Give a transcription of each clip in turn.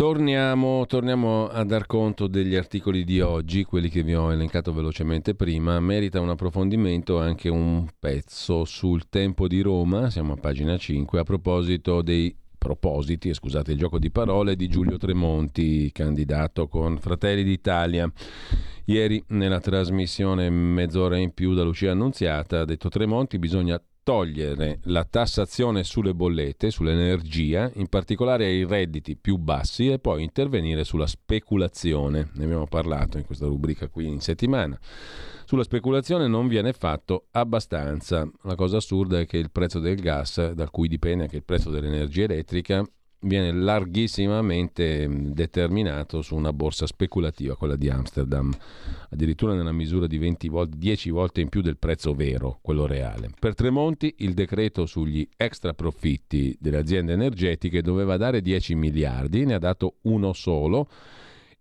Torniamo, torniamo, a dar conto degli articoli di oggi, quelli che vi ho elencato velocemente prima. Merita un approfondimento anche un pezzo sul tempo di Roma, siamo a pagina 5, a proposito dei propositi, scusate il gioco di parole, di Giulio Tremonti, candidato con Fratelli d'Italia. Ieri nella trasmissione Mezz'ora in più da Lucia Annunziata ha detto Tremonti bisogna togliere la tassazione sulle bollette, sull'energia, in particolare ai redditi più bassi e poi intervenire sulla speculazione. Ne abbiamo parlato in questa rubrica qui in settimana. Sulla speculazione non viene fatto abbastanza. La cosa assurda è che il prezzo del gas, da cui dipende anche il prezzo dell'energia elettrica, viene larghissimamente determinato su una borsa speculativa, quella di Amsterdam, addirittura nella misura di 20 volte, 10 volte in più del prezzo vero, quello reale. Per Tremonti il decreto sugli extra profitti delle aziende energetiche doveva dare 10 miliardi, ne ha dato uno solo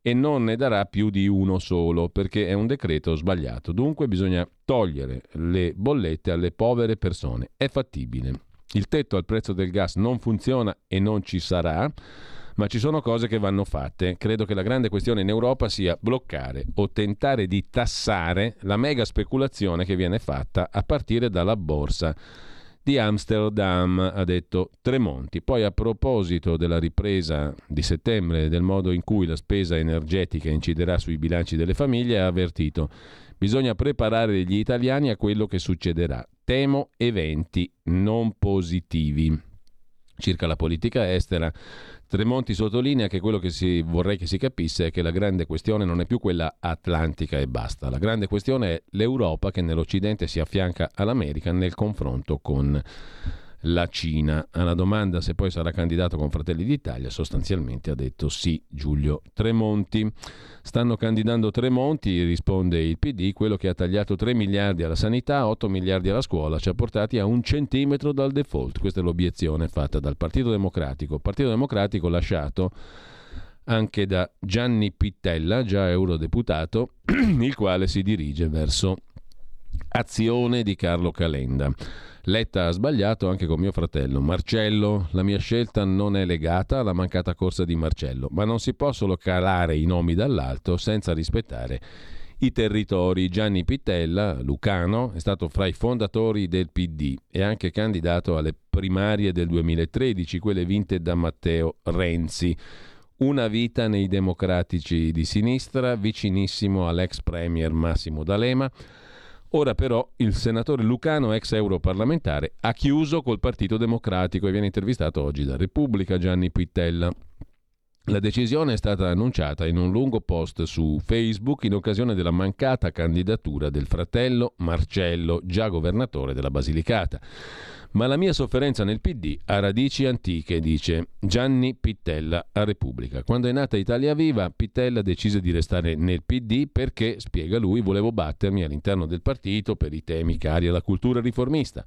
e non ne darà più di uno solo perché è un decreto sbagliato. Dunque bisogna togliere le bollette alle povere persone. È fattibile. Il tetto al prezzo del gas non funziona e non ci sarà, ma ci sono cose che vanno fatte. Credo che la grande questione in Europa sia bloccare o tentare di tassare la mega speculazione che viene fatta a partire dalla borsa di Amsterdam, ha detto Tremonti. Poi a proposito della ripresa di settembre e del modo in cui la spesa energetica inciderà sui bilanci delle famiglie, ha avvertito bisogna preparare gli italiani a quello che succederà. Temo eventi non positivi. Circa la politica estera, Tremonti sottolinea che quello che si, vorrei che si capisse è che la grande questione non è più quella atlantica e basta. La grande questione è l'Europa che nell'Occidente si affianca all'America nel confronto con la Cina. Alla domanda se poi sarà candidato con Fratelli d'Italia, sostanzialmente ha detto sì Giulio Tremonti. Stanno candidando Tremonti, risponde il PD, quello che ha tagliato 3 miliardi alla sanità, 8 miliardi alla scuola, ci ha portati a un centimetro dal default. Questa è l'obiezione fatta dal Partito Democratico. Partito Democratico lasciato anche da Gianni Pittella, già eurodeputato, il quale si dirige verso azione di Carlo Calenda. Letta ha sbagliato anche con mio fratello. Marcello, la mia scelta non è legata alla mancata corsa di Marcello, ma non si possono calare i nomi dall'alto senza rispettare i territori. Gianni Pittella, lucano, è stato fra i fondatori del PD e anche candidato alle primarie del 2013, quelle vinte da Matteo Renzi. Una vita nei democratici di sinistra, vicinissimo all'ex premier Massimo D'Alema Ora però il senatore Lucano, ex europarlamentare, ha chiuso col Partito Democratico e viene intervistato oggi da Repubblica Gianni Pittella. La decisione è stata annunciata in un lungo post su Facebook in occasione della mancata candidatura del fratello Marcello, già governatore della Basilicata. Ma la mia sofferenza nel PD ha radici antiche, dice Gianni Pittella a Repubblica. Quando è nata Italia Viva, Pittella decise di restare nel PD perché, spiega lui, volevo battermi all'interno del partito per i temi cari alla cultura riformista.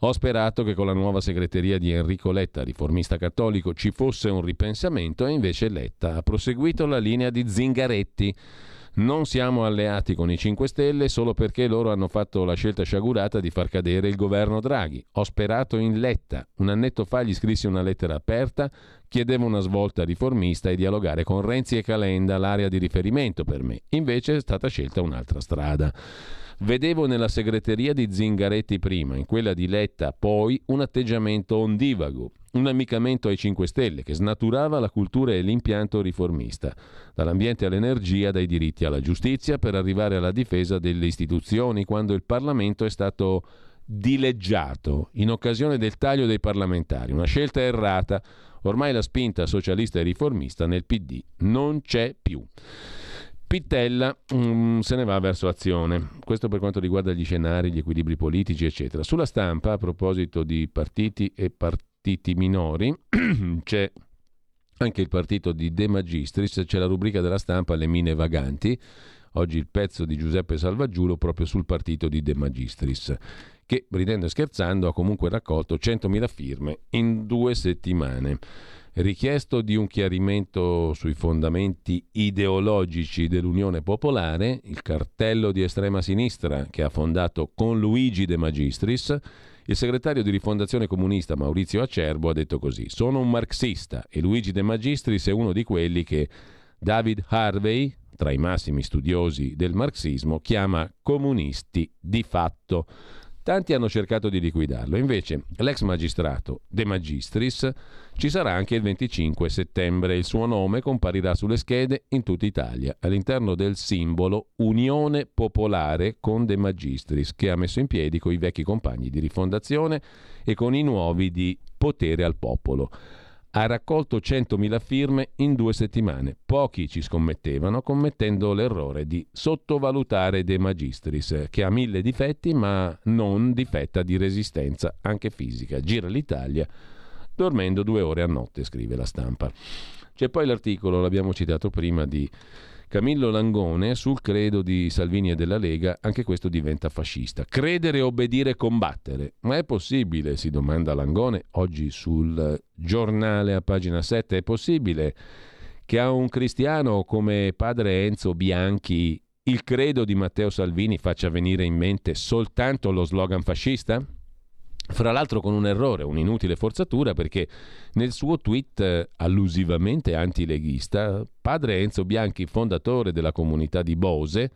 Ho sperato che con la nuova segreteria di Enrico Letta, riformista cattolico, ci fosse un ripensamento e invece Letta ha proseguito la linea di Zingaretti non siamo alleati con i 5 Stelle solo perché loro hanno fatto la scelta sciagurata di far cadere il governo Draghi. Ho sperato in Letta. Un annetto fa gli scrissi una lettera aperta, chiedevo una svolta riformista e dialogare con Renzi e Calenda, l'area di riferimento per me. Invece è stata scelta un'altra strada. Vedevo nella segreteria di Zingaretti prima, in quella di Letta poi, un atteggiamento ondivago, un amicamento ai 5 Stelle che snaturava la cultura e l'impianto riformista, dall'ambiente all'energia, dai diritti alla giustizia, per arrivare alla difesa delle istituzioni quando il Parlamento è stato dileggiato in occasione del taglio dei parlamentari, una scelta errata. Ormai la spinta socialista e riformista nel PD non c'è più. Pittella um, se ne va verso azione. Questo per quanto riguarda gli scenari, gli equilibri politici, eccetera. Sulla stampa, a proposito di partiti e partiti minori, c'è anche il partito di De Magistris, c'è la rubrica della stampa Le mine vaganti, oggi il pezzo di Giuseppe Salvaggiulo proprio sul partito di De Magistris, che ridendo e scherzando ha comunque raccolto 100.000 firme in due settimane. Richiesto di un chiarimento sui fondamenti ideologici dell'Unione Popolare, il cartello di estrema sinistra che ha fondato con Luigi De Magistris, il segretario di rifondazione comunista Maurizio Acerbo ha detto così: Sono un marxista e Luigi De Magistris è uno di quelli che David Harvey, tra i massimi studiosi del marxismo, chiama comunisti di fatto. Tanti hanno cercato di liquidarlo, invece l'ex magistrato De Magistris ci sarà anche il 25 settembre. Il suo nome comparirà sulle schede in tutta Italia, all'interno del simbolo Unione Popolare con De Magistris, che ha messo in piedi con i vecchi compagni di rifondazione e con i nuovi di Potere al Popolo ha raccolto 100.000 firme in due settimane. Pochi ci scommettevano, commettendo l'errore di sottovalutare De Magistris, che ha mille difetti ma non difetta di resistenza, anche fisica. Gira l'Italia dormendo due ore a notte, scrive la stampa. C'è poi l'articolo, l'abbiamo citato prima, di Camillo Langone sul credo di Salvini e della Lega, anche questo diventa fascista. Credere, obbedire, combattere. Ma è possibile, si domanda Langone, oggi sul giornale a pagina 7, è possibile che a un cristiano come padre Enzo Bianchi il credo di Matteo Salvini faccia venire in mente soltanto lo slogan fascista? Fra l'altro con un errore, un'inutile forzatura, perché nel suo tweet eh, allusivamente antileghista, padre Enzo Bianchi, fondatore della comunità di Bose,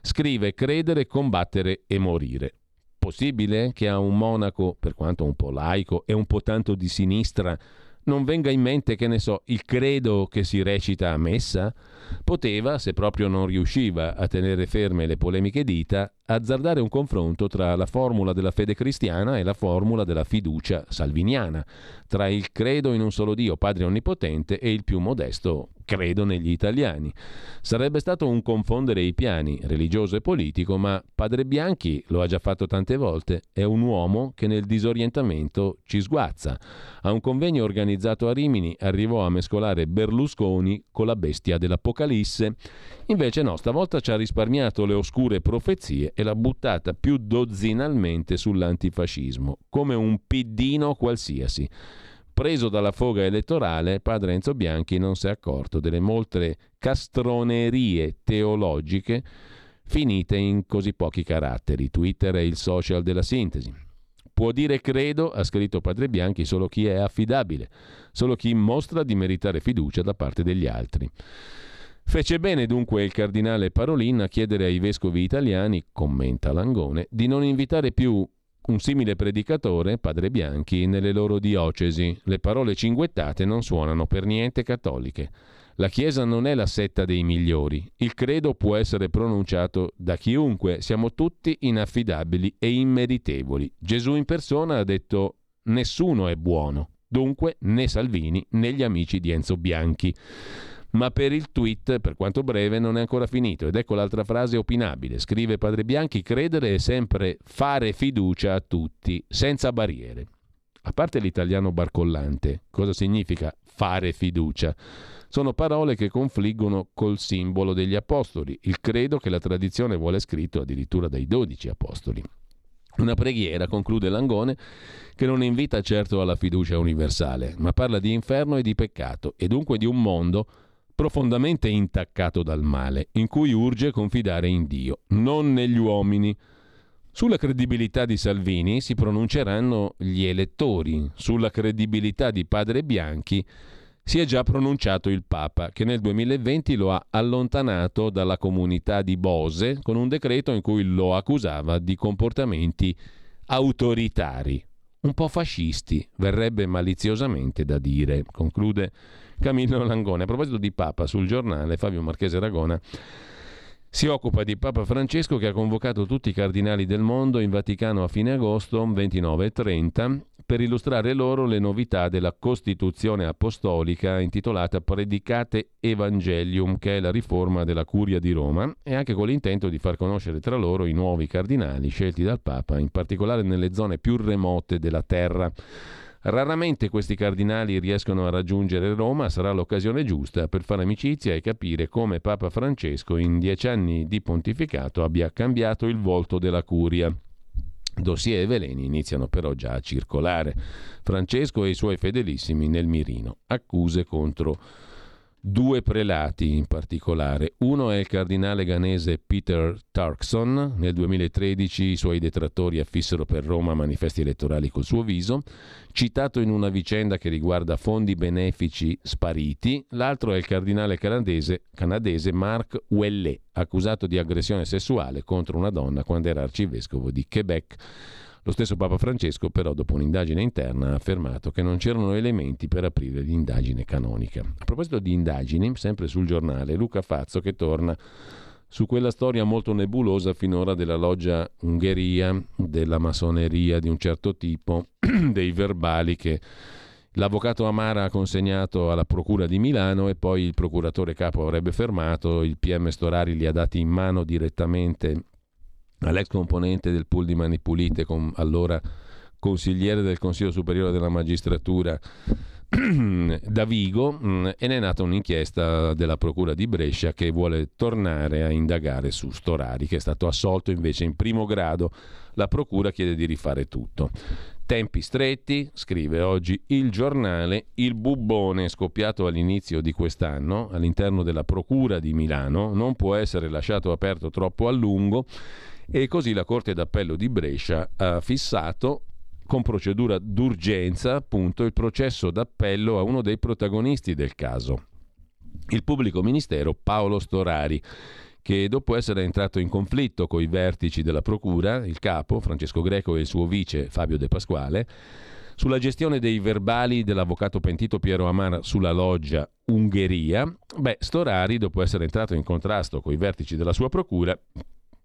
scrive credere, combattere e morire. Possibile che a un monaco, per quanto un po' laico e un po' tanto di sinistra, non venga in mente, che ne so, il credo che si recita a messa? Poteva, se proprio non riusciva a tenere ferme le polemiche dita, azzardare un confronto tra la formula della fede cristiana e la formula della fiducia salviniana, tra il credo in un solo Dio, Padre Onnipotente, e il più modesto credo negli italiani. Sarebbe stato un confondere i piani, religioso e politico, ma Padre Bianchi lo ha già fatto tante volte, è un uomo che nel disorientamento ci sguazza. A un convegno organizzato a Rimini arrivò a mescolare Berlusconi con la bestia dell'Apocalisse. Invece no, stavolta ci ha risparmiato le oscure profezie e l'ha buttata più dozzinalmente sull'antifascismo, come un piddino qualsiasi. Preso dalla foga elettorale, padre Enzo Bianchi non si è accorto delle molte castronerie teologiche finite in così pochi caratteri. Twitter è il social della sintesi. Può dire credo, ha scritto Padre Bianchi, solo chi è affidabile, solo chi mostra di meritare fiducia da parte degli altri. Fece bene dunque il cardinale Parolin a chiedere ai vescovi italiani, commenta Langone, di non invitare più un simile predicatore, padre Bianchi, nelle loro diocesi. Le parole cinguettate non suonano per niente cattoliche. La Chiesa non è la setta dei migliori. Il credo può essere pronunciato da chiunque. Siamo tutti inaffidabili e immeritevoli. Gesù in persona ha detto nessuno è buono. Dunque né Salvini né gli amici di Enzo Bianchi ma per il tweet, per quanto breve, non è ancora finito. Ed ecco l'altra frase opinabile. Scrive Padre Bianchi, credere è sempre fare fiducia a tutti, senza barriere. A parte l'italiano barcollante, cosa significa fare fiducia? Sono parole che confliggono col simbolo degli apostoli, il credo che la tradizione vuole scritto addirittura dai dodici apostoli. Una preghiera, conclude Langone, che non invita certo alla fiducia universale, ma parla di inferno e di peccato, e dunque di un mondo profondamente intaccato dal male, in cui urge confidare in Dio, non negli uomini. Sulla credibilità di Salvini si pronunceranno gli elettori, sulla credibilità di Padre Bianchi si è già pronunciato il Papa, che nel 2020 lo ha allontanato dalla comunità di Bose con un decreto in cui lo accusava di comportamenti autoritari, un po' fascisti, verrebbe maliziosamente da dire, conclude Camillo Langone. A proposito di Papa, sul giornale Fabio Marchese Ragona si occupa di Papa Francesco che ha convocato tutti i cardinali del mondo in Vaticano a fine agosto 29 e 30 per illustrare loro le novità della Costituzione apostolica intitolata Predicate Evangelium, che è la riforma della Curia di Roma, e anche con l'intento di far conoscere tra loro i nuovi cardinali scelti dal Papa, in particolare nelle zone più remote della terra. Raramente questi cardinali riescono a raggiungere Roma, sarà l'occasione giusta per fare amicizia e capire come Papa Francesco in dieci anni di pontificato abbia cambiato il volto della curia. Dossier e veleni iniziano però già a circolare. Francesco e i suoi fedelissimi nel mirino. Accuse contro due prelati in particolare. Uno è il cardinale ganese Peter Turkson. Nel 2013 i suoi detrattori affissero per Roma manifesti elettorali col suo viso. Citato in una vicenda che riguarda fondi benefici spariti, l'altro è il cardinale canadese, canadese Marc Ouellet, accusato di aggressione sessuale contro una donna quando era arcivescovo di Quebec. Lo stesso Papa Francesco però dopo un'indagine interna ha affermato che non c'erano elementi per aprire l'indagine canonica. A proposito di indagini, sempre sul giornale, Luca Fazzo che torna su quella storia molto nebulosa finora della loggia Ungheria, della massoneria di un certo tipo, dei verbali che l'avvocato Amara ha consegnato alla Procura di Milano e poi il procuratore capo avrebbe fermato, il PM Storari li ha dati in mano direttamente all'ex componente del pool di Mani Pulite, con allora consigliere del Consiglio Superiore della Magistratura da Vigo mm, e ne è nata un'inchiesta della Procura di Brescia che vuole tornare a indagare su Storari, che è stato assolto invece in primo grado. La Procura chiede di rifare tutto. Tempi stretti, scrive oggi il giornale, il bubbone scoppiato all'inizio di quest'anno all'interno della Procura di Milano non può essere lasciato aperto troppo a lungo e così la Corte d'Appello di Brescia ha fissato con procedura d'urgenza appunto il processo d'appello a uno dei protagonisti del caso, il pubblico ministero Paolo Storari che dopo essere entrato in conflitto con i vertici della Procura, il capo Francesco Greco e il suo vice Fabio De Pasquale, sulla gestione dei verbali dell'avvocato pentito Piero Amara sulla loggia Ungheria, beh, Storari, dopo essere entrato in contrasto con i vertici della sua procura,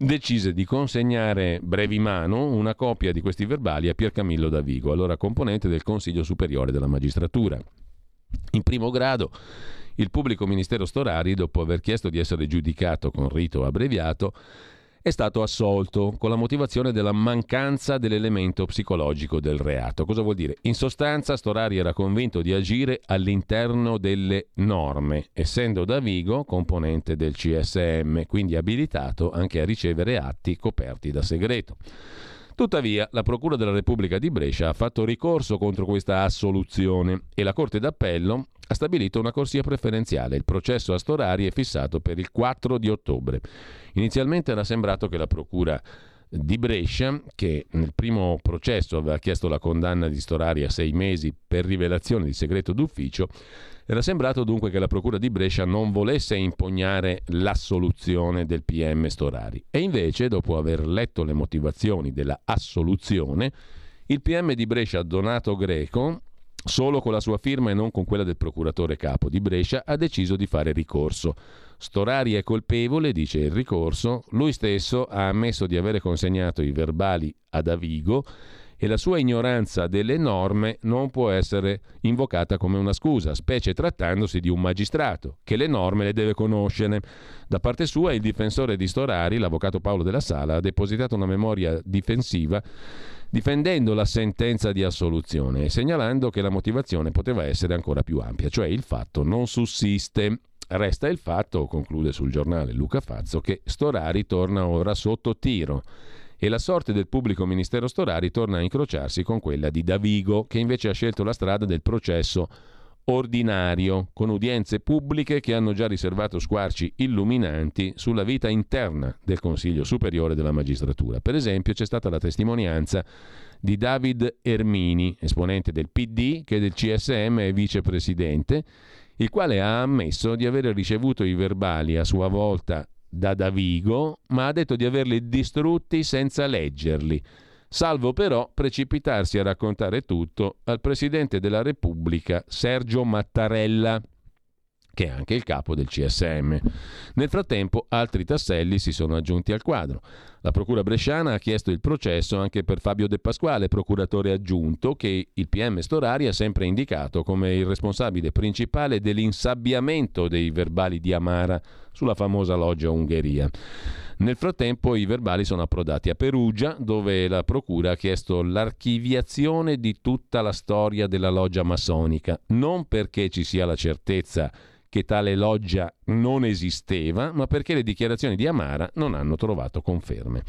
decise di consegnare brevi mano una copia di questi verbali a Pier Camillo Davigo, allora componente del Consiglio Superiore della Magistratura. In primo grado, il pubblico ministero Storari, dopo aver chiesto di essere giudicato con rito abbreviato, è stato assolto con la motivazione della mancanza dell'elemento psicologico del reato. Cosa vuol dire? In sostanza Storari era convinto di agire all'interno delle norme, essendo da Vigo componente del CSM, quindi abilitato anche a ricevere atti coperti da segreto. Tuttavia, la Procura della Repubblica di Brescia ha fatto ricorso contro questa assoluzione e la Corte d'Appello ha stabilito una corsia preferenziale. Il processo a Storari è fissato per il 4 di ottobre. Inizialmente era sembrato che la Procura di Brescia, che nel primo processo aveva chiesto la condanna di Storari a sei mesi per rivelazione di segreto d'ufficio, era sembrato dunque che la Procura di Brescia non volesse impugnare l'assoluzione del PM Storari. E invece, dopo aver letto le motivazioni della assoluzione, il PM di Brescia Donato Greco, solo con la sua firma e non con quella del procuratore capo di Brescia, ha deciso di fare ricorso. Storari è colpevole, dice il ricorso, lui stesso ha ammesso di avere consegnato i verbali ad Avigo e la sua ignoranza delle norme non può essere invocata come una scusa, specie trattandosi di un magistrato, che le norme le deve conoscere. Da parte sua il difensore di Storari, l'avvocato Paolo della Sala, ha depositato una memoria difensiva difendendo la sentenza di assoluzione e segnalando che la motivazione poteva essere ancora più ampia, cioè il fatto non sussiste. Resta il fatto, conclude sul giornale Luca Fazzo, che Storari torna ora sotto tiro e la sorte del pubblico ministero Storari torna a incrociarsi con quella di Davigo, che invece ha scelto la strada del processo ordinario, con udienze pubbliche che hanno già riservato squarci illuminanti sulla vita interna del Consiglio Superiore della Magistratura. Per esempio c'è stata la testimonianza di David Ermini, esponente del PD, che del CSM è vicepresidente, il quale ha ammesso di aver ricevuto i verbali a sua volta da Davigo, ma ha detto di averli distrutti senza leggerli, salvo però precipitarsi a raccontare tutto al Presidente della Repubblica Sergio Mattarella che è anche il capo del CSM. Nel frattempo altri tasselli si sono aggiunti al quadro. La Procura Bresciana ha chiesto il processo anche per Fabio De Pasquale, procuratore aggiunto, che il PM Storari ha sempre indicato come il responsabile principale dell'insabbiamento dei verbali di Amara sulla famosa loggia Ungheria. Nel frattempo i verbali sono approdati a Perugia, dove la Procura ha chiesto l'archiviazione di tutta la storia della loggia massonica, non perché ci sia la certezza che tale loggia non esisteva, ma perché le dichiarazioni di Amara non hanno trovato conferme.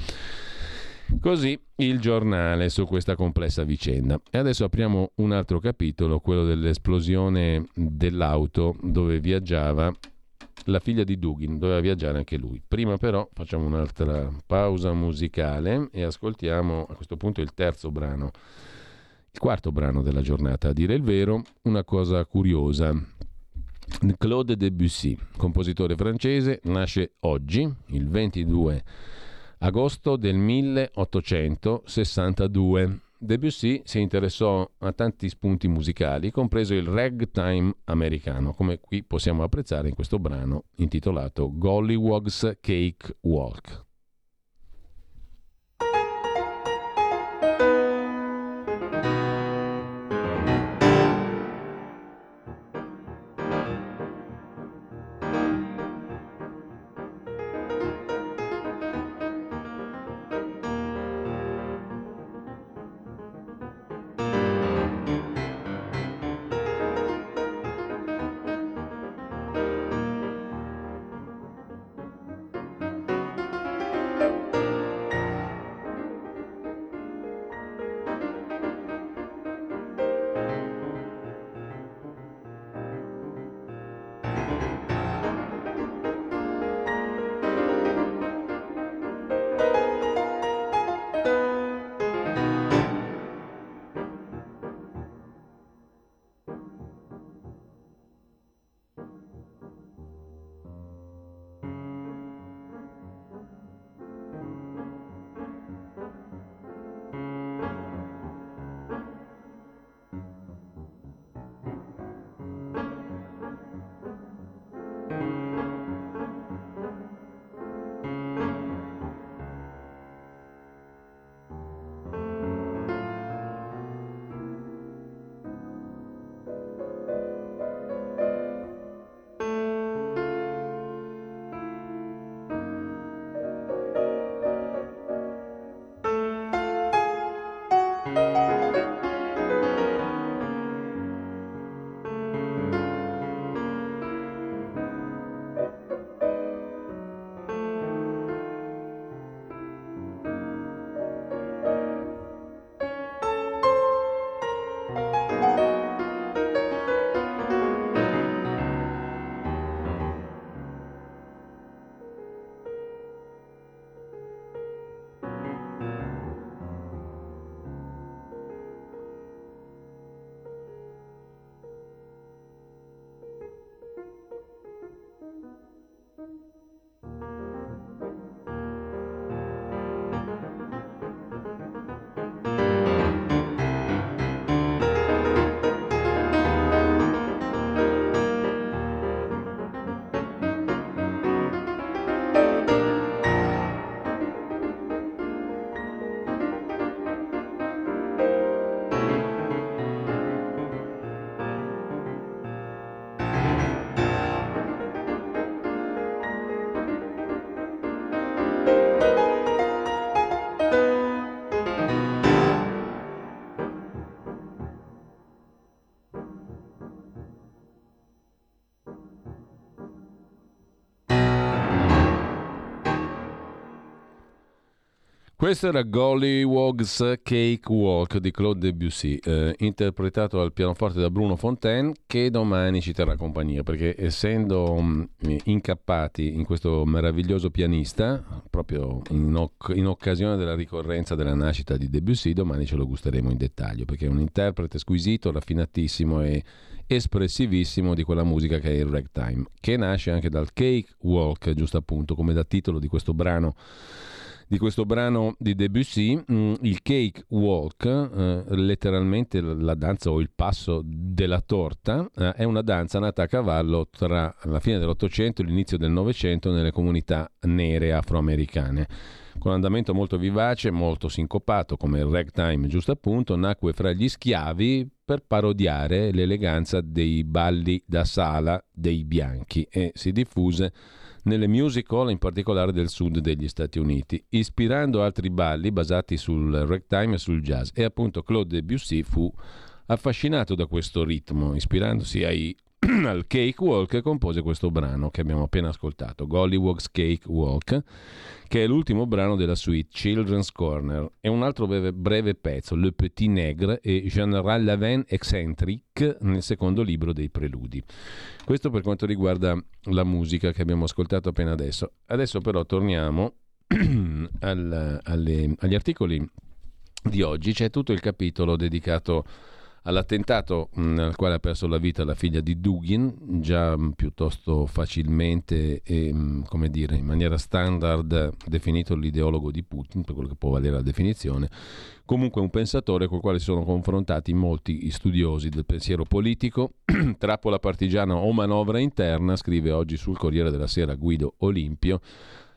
Così il giornale su questa complessa vicenda. E adesso apriamo un altro capitolo, quello dell'esplosione dell'auto dove viaggiava la figlia di Dugin, doveva viaggiare anche lui. Prima però facciamo un'altra pausa musicale e ascoltiamo a questo punto il terzo brano, il quarto brano della giornata, a dire il vero, una cosa curiosa. Claude Debussy, compositore francese, nasce oggi, il 22 agosto del 1862. Debussy si interessò a tanti spunti musicali, compreso il ragtime americano, come qui possiamo apprezzare in questo brano intitolato Gollywog's Cake Walk. Questo era Gollywog's Cake Walk di Claude Debussy, eh, interpretato al pianoforte da Bruno Fontaine, che domani ci terrà compagnia, perché essendo mh, mm, incappati in questo meraviglioso pianista, proprio in, oc- in, occasione della ricorrenza della nascita di Debussy, domani ce lo gusteremo in dettaglio, perché è un interprete squisito, raffinatissimo e espressivissimo di quella musica che è il ragtime, che nasce anche dal Cake Walk, giusto appunto, come da titolo di questo brano di questo brano di Debussy, mm, il Cake Walk, eh, letteralmente la danza o il passo della torta, eh, è una danza nata a cavallo tra la fine dell'Ottocento e l'inizio del Novecento nelle comunità nere afroamericane. Con andamento molto vivace, molto sincopato, come il ragtime giusto appunto, nacque fra gli schiavi per parodiare l'eleganza dei balli da sala dei bianchi e si diffuse nelle music hall in particolare del sud degli Stati Uniti, ispirando altri balli basati sul ragtime e sul jazz. E appunto Claude Debussy fu affascinato da questo ritmo, ispirandosi ai al Cake Walk compose questo brano che abbiamo appena ascoltato, Gollywog's Cake Walk, che è l'ultimo brano della suite Children's Corner. È un altro breve, breve pezzo, Le Petit Nègre e General Lavin Eccentric nel secondo libro dei Preludi. Questo per quanto riguarda la musica che abbiamo ascoltato appena adesso. Adesso però torniamo al, alle, agli articoli di oggi. C'è tutto il capitolo dedicato all'attentato mh, al quale ha perso la vita la figlia di Dugin, già mh, piuttosto facilmente e mh, come dire, in maniera standard definito l'ideologo di Putin, per quello che può valere la definizione, comunque un pensatore col quale si sono confrontati molti studiosi del pensiero politico, trappola partigiana o manovra interna, scrive oggi sul Corriere della Sera Guido Olimpio.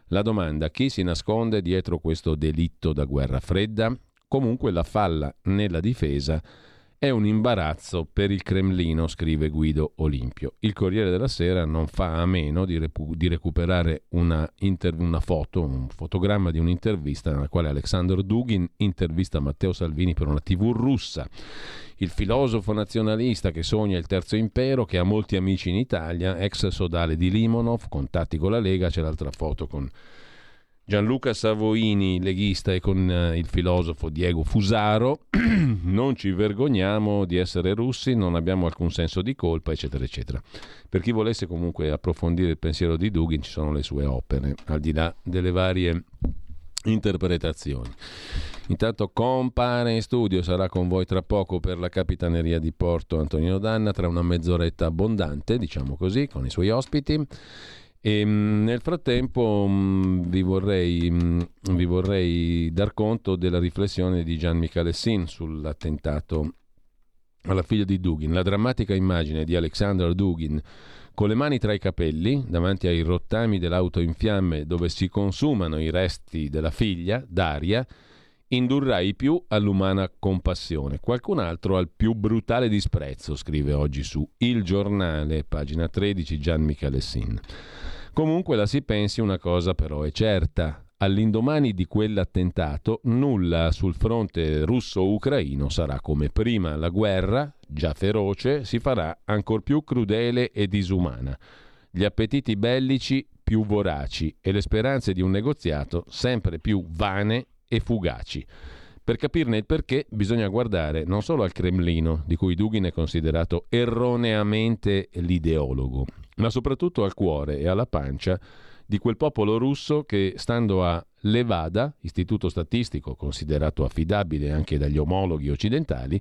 La domanda chi si nasconde dietro questo delitto da guerra fredda? Comunque la falla nella difesa è un imbarazzo per il Cremlino, scrive Guido Olimpio. Il Corriere della Sera non fa a meno di, repu- di recuperare una, inter- una, foto, un fotogramma di un'intervista nella quale Alexander Dugin intervista Matteo Salvini per una TV russa. Il filosofo nazionalista che sogna il terzo impero, che ha molti amici in Italia, ex sodale di Limonov, contatti con la Lega, c'è l'altra foto con Gianluca Savoini, leghista, e con eh, il filosofo Diego Fusaro. non ci vergogniamo di essere russi, non abbiamo alcun senso di colpa, eccetera, eccetera. Per chi volesse comunque approfondire il pensiero di Dugin, ci sono le sue opere, al di là delle varie interpretazioni. Intanto compare in studio, sarà con voi tra poco per la capitaneria di Porto Antonino Danna, tra una mezz'oretta abbondante, diciamo così, con i suoi ospiti. E, ehm, nel frattempo mm, vi, vorrei, mm, vi, vorrei, dar conto della riflessione di Gian Michele Sin sull'attentato alla figlia di Dugin. La drammatica immagine di Alexander Dugin con le mani tra i capelli davanti ai rottami dell'auto in fiamme dove si consumano i resti della figlia, Daria, indurrà i più all'umana compassione, qualcun altro al più brutale disprezzo, scrive oggi su Il Giornale, pagina 13, Gian Michele Sin. Comunque la si pensi una cosa però è certa. All'indomani di quell'attentato nulla sul fronte russo-ucraino sarà come prima. La guerra, già feroce, si farà ancor più crudele e disumana. Gli appetiti bellici più voraci e le speranze di un negoziato sempre più vane e fugaci. Per capirne il perché bisogna guardare non solo al Cremlino, di cui Dugin è considerato erroneamente l'ideologo, ma soprattutto al cuore e alla pancia di quel popolo russo che, stando a Levada, istituto statistico considerato affidabile anche dagli omologhi occidentali,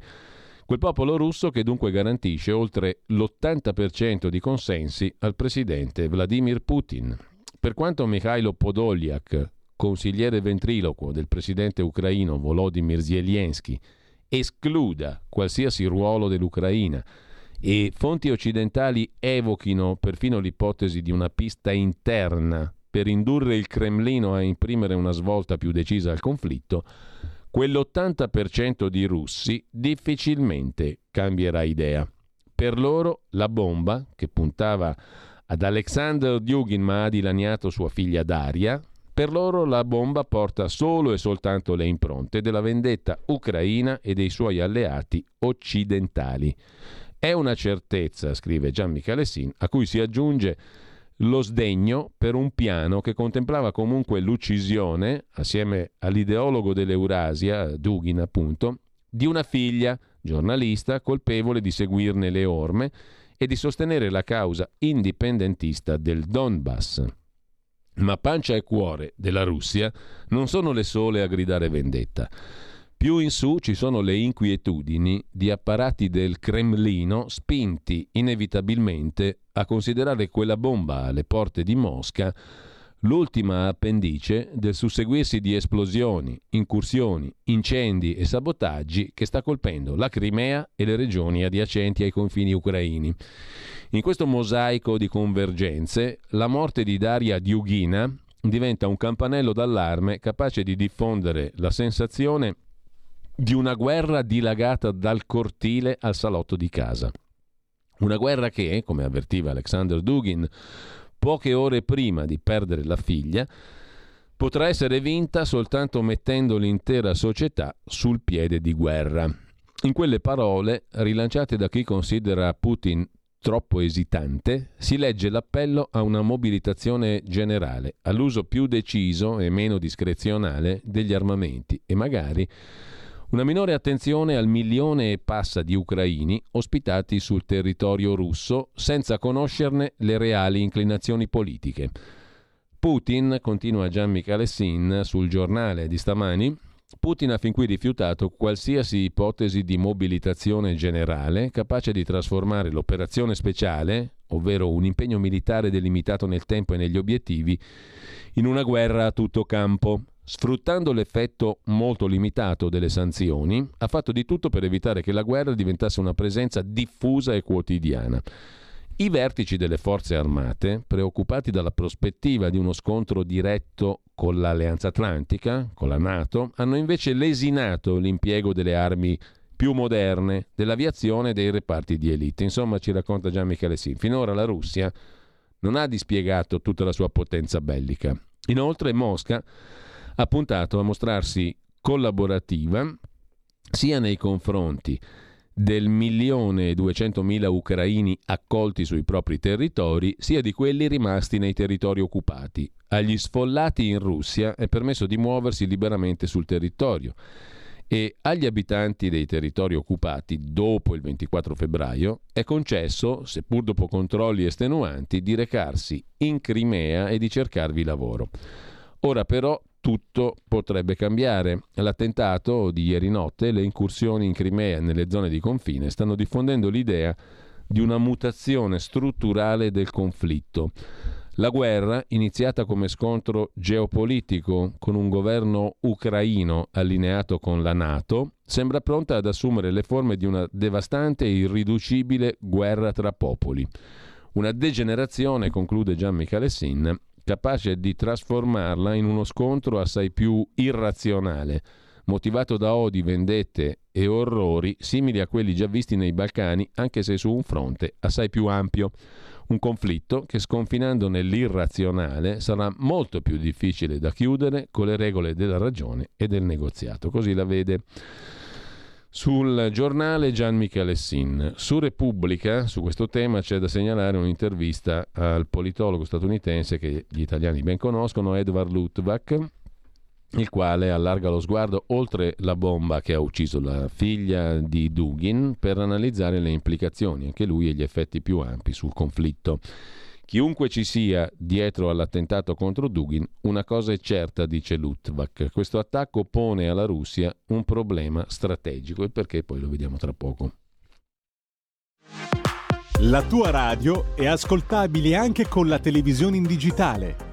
quel popolo russo che dunque garantisce oltre l'80% di consensi al presidente Vladimir Putin. Per quanto Mikhailo Podolyak, consigliere ventriloquo del presidente ucraino Volodymyr Zelensky, escluda qualsiasi ruolo dell'Ucraina e fonti occidentali evochino perfino l'ipotesi di una pista interna per indurre il Cremlino a imprimere una svolta più decisa al conflitto, quell'80% di russi difficilmente cambierà idea. Per loro la bomba, che puntava ad Alexander Dugin ma ha dilaniato sua figlia Daria, per loro la bomba porta solo e soltanto le impronte della vendetta ucraina e dei suoi alleati occidentali. È una certezza, scrive Gian Michele Sin, a cui si aggiunge lo sdegno per un piano che contemplava comunque l'uccisione, assieme all'ideologo dell'Eurasia, Dugin appunto, di una figlia, giornalista, colpevole di seguirne le orme e di sostenere la causa indipendentista del Donbass. Ma pancia e cuore della Russia non sono le sole a gridare vendetta. Più in su ci sono le inquietudini di apparati del Cremlino spinti inevitabilmente a considerare quella bomba alle porte di Mosca l'ultima appendice del susseguirsi di esplosioni, incursioni, incendi e sabotaggi che sta colpendo la Crimea e le regioni adiacenti ai confini ucraini. In questo mosaico di convergenze, la morte di Daria Diughina diventa un campanello d'allarme capace di diffondere la sensazione di una guerra dilagata dal cortile al salotto di casa. Una guerra che, come avvertiva Alexander Dugin, poche ore prima di perdere la figlia, potrà essere vinta soltanto mettendo l'intera società sul piede di guerra. In quelle parole, rilanciate da chi considera Putin troppo esitante, si legge l'appello a una mobilitazione generale, all'uso più deciso e meno discrezionale degli armamenti e magari una minore attenzione al milione e passa di ucraini ospitati sul territorio russo senza conoscerne le reali inclinazioni politiche. Putin, continua Gian Michalessin sul giornale di stamani, Putin ha fin qui rifiutato qualsiasi ipotesi di mobilitazione generale capace di trasformare l'operazione speciale, ovvero un impegno militare delimitato nel tempo e negli obiettivi, in una guerra a tutto campo. Sfruttando l'effetto molto limitato delle sanzioni, ha fatto di tutto per evitare che la guerra diventasse una presenza diffusa e quotidiana. I vertici delle forze armate, preoccupati dalla prospettiva di uno scontro diretto con l'Alleanza Atlantica, con la Nato, hanno invece lesinato l'impiego delle armi più moderne, dell'aviazione e dei reparti di elite. Insomma, ci racconta Gian Michele Sin. Finora la Russia non ha dispiegato tutta la sua potenza bellica. Inoltre Mosca ha puntato a mostrarsi collaborativa sia nei confronti del milione e duecentomila ucraini accolti sui propri territori, sia di quelli rimasti nei territori occupati. Agli sfollati in Russia è permesso di muoversi liberamente sul territorio e agli abitanti dei territori occupati dopo il 24 febbraio è concesso, seppur dopo controlli estenuanti, di recarsi in Crimea e di cercarvi lavoro. Ora però tutto potrebbe cambiare. L'attentato di ieri notte e le incursioni in Crimea nelle zone di confine stanno diffondendo l'idea di una mutazione strutturale del conflitto. La guerra, iniziata come scontro geopolitico con un governo ucraino allineato con la Nato, sembra pronta ad assumere le forme di una devastante e irriducibile guerra tra popoli. Una degenerazione, conclude Gian Michalessin, capace di trasformarla in uno scontro assai più irrazionale, motivato da odi, vendette e orrori simili a quelli già visti nei Balcani, anche se su un fronte assai più ampio. Un conflitto che sconfinando nell'irrazionale sarà molto più difficile da chiudere con le regole della ragione e del negoziato. Così la vede sul giornale Gian Michalessin. Su Repubblica, su questo tema, c'è da segnalare un'intervista al politologo statunitense che gli italiani ben conoscono, Edward Lutvak, il quale allarga lo sguardo oltre la bomba che ha ucciso la figlia di Dugin per analizzare le implicazioni, anche lui, e gli effetti più ampi sul conflitto. Chiunque ci sia dietro all'attentato contro Dugin, una cosa è certa, dice Lutvak. Questo attacco pone alla Russia un problema strategico e perché poi lo vediamo tra poco. La tua radio è ascoltabile anche con la televisione in digitale.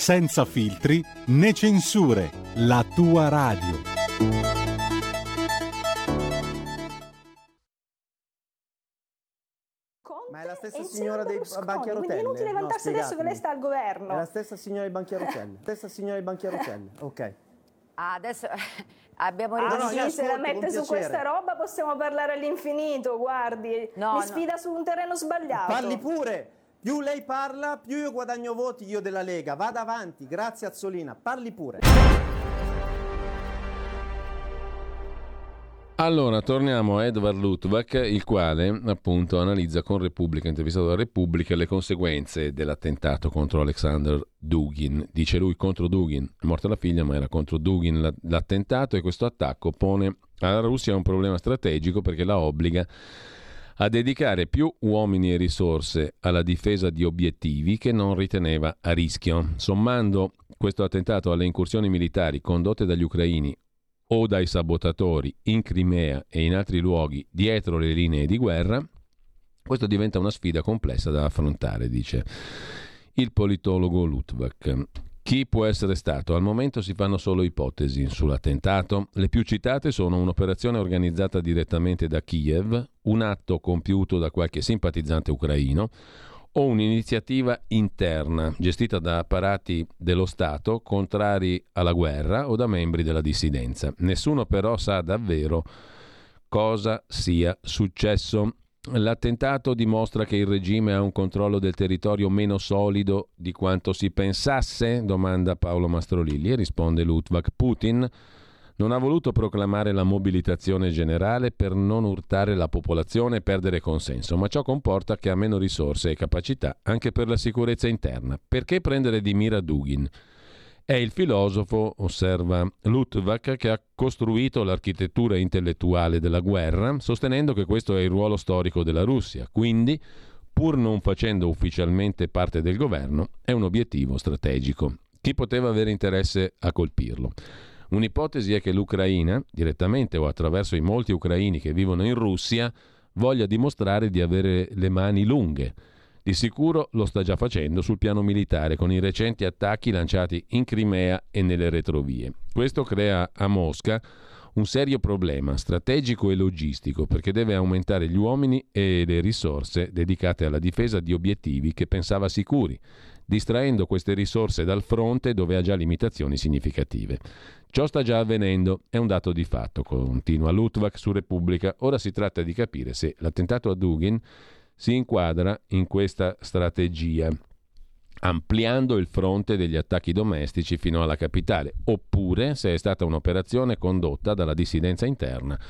senza filtri né censure, la tua radio. stessa signora dei banchi a rotelle. Quindi è inutile vantarsi no, adesso che lei sta al governo. È la stessa signora dei banchi a rotelle. stessa signora dei banchi a rotelle. Ok. Ah, adesso abbiamo. Ah, no, se la mette su questa roba possiamo parlare all'infinito, guardi. No, mi sfida no. su un terreno sbagliato. Parli pure. Più lei parla, più io guadagno voti io della Lega. Vada avanti, grazie Azzolina. Parli pure. Allora, torniamo a Edward Luttwak, il quale appunto analizza con Repubblica, intervistato da Repubblica, le conseguenze dell'attentato contro Alexander Dugin. Dice lui contro Dugin, è morta la figlia, ma era contro Dugin l'attentato e questo attacco pone alla Russia un problema strategico perché la obbliga a dedicare più uomini e risorse alla difesa di obiettivi che non riteneva a rischio. Sommando questo attentato alle incursioni militari condotte dagli ucraini o dai sabotatori in Crimea e in altri luoghi dietro le linee di guerra, questo diventa una sfida complessa da affrontare, dice il politologo Lutvak. Chi può essere stato? Al momento si fanno solo ipotesi sull'attentato. Le più citate sono un'operazione organizzata direttamente da Kiev, un atto compiuto da qualche simpatizzante ucraino, o un'iniziativa interna gestita da apparati dello Stato contrari alla guerra o da membri della dissidenza. Nessuno però sa davvero cosa sia successo. L'attentato dimostra che il regime ha un controllo del territorio meno solido di quanto si pensasse? domanda Paolo Mastrolilli e risponde Lutvak. Putin non ha voluto proclamare la mobilitazione generale per non urtare la popolazione e perdere consenso, ma ciò comporta che ha meno risorse e capacità anche per la sicurezza interna. Perché prendere di mira Dugin? È il filosofo, osserva Lutvak, che ha costruito l'architettura intellettuale della guerra, sostenendo che questo è il ruolo storico della Russia. Quindi, pur non facendo ufficialmente parte del governo, è un obiettivo strategico. Chi poteva avere interesse a colpirlo? Un'ipotesi è che l'Ucraina, direttamente o attraverso i molti ucraini che vivono in Russia, voglia dimostrare di avere le mani lunghe. Di sicuro lo sta già facendo sul piano militare con i recenti attacchi lanciati in Crimea e nelle retrovie. Questo crea a Mosca un serio problema strategico e logistico perché deve aumentare gli uomini e le risorse dedicate alla difesa di obiettivi che pensava sicuri, distraendo queste risorse dal fronte dove ha già limitazioni significative. Ciò sta già avvenendo, è un dato di fatto, continua Lutvak su Repubblica. Ora si tratta di capire se l'attentato a Dugin si inquadra in questa strategia, ampliando il fronte degli attacchi domestici fino alla capitale, oppure se è stata un'operazione condotta dalla dissidenza interna,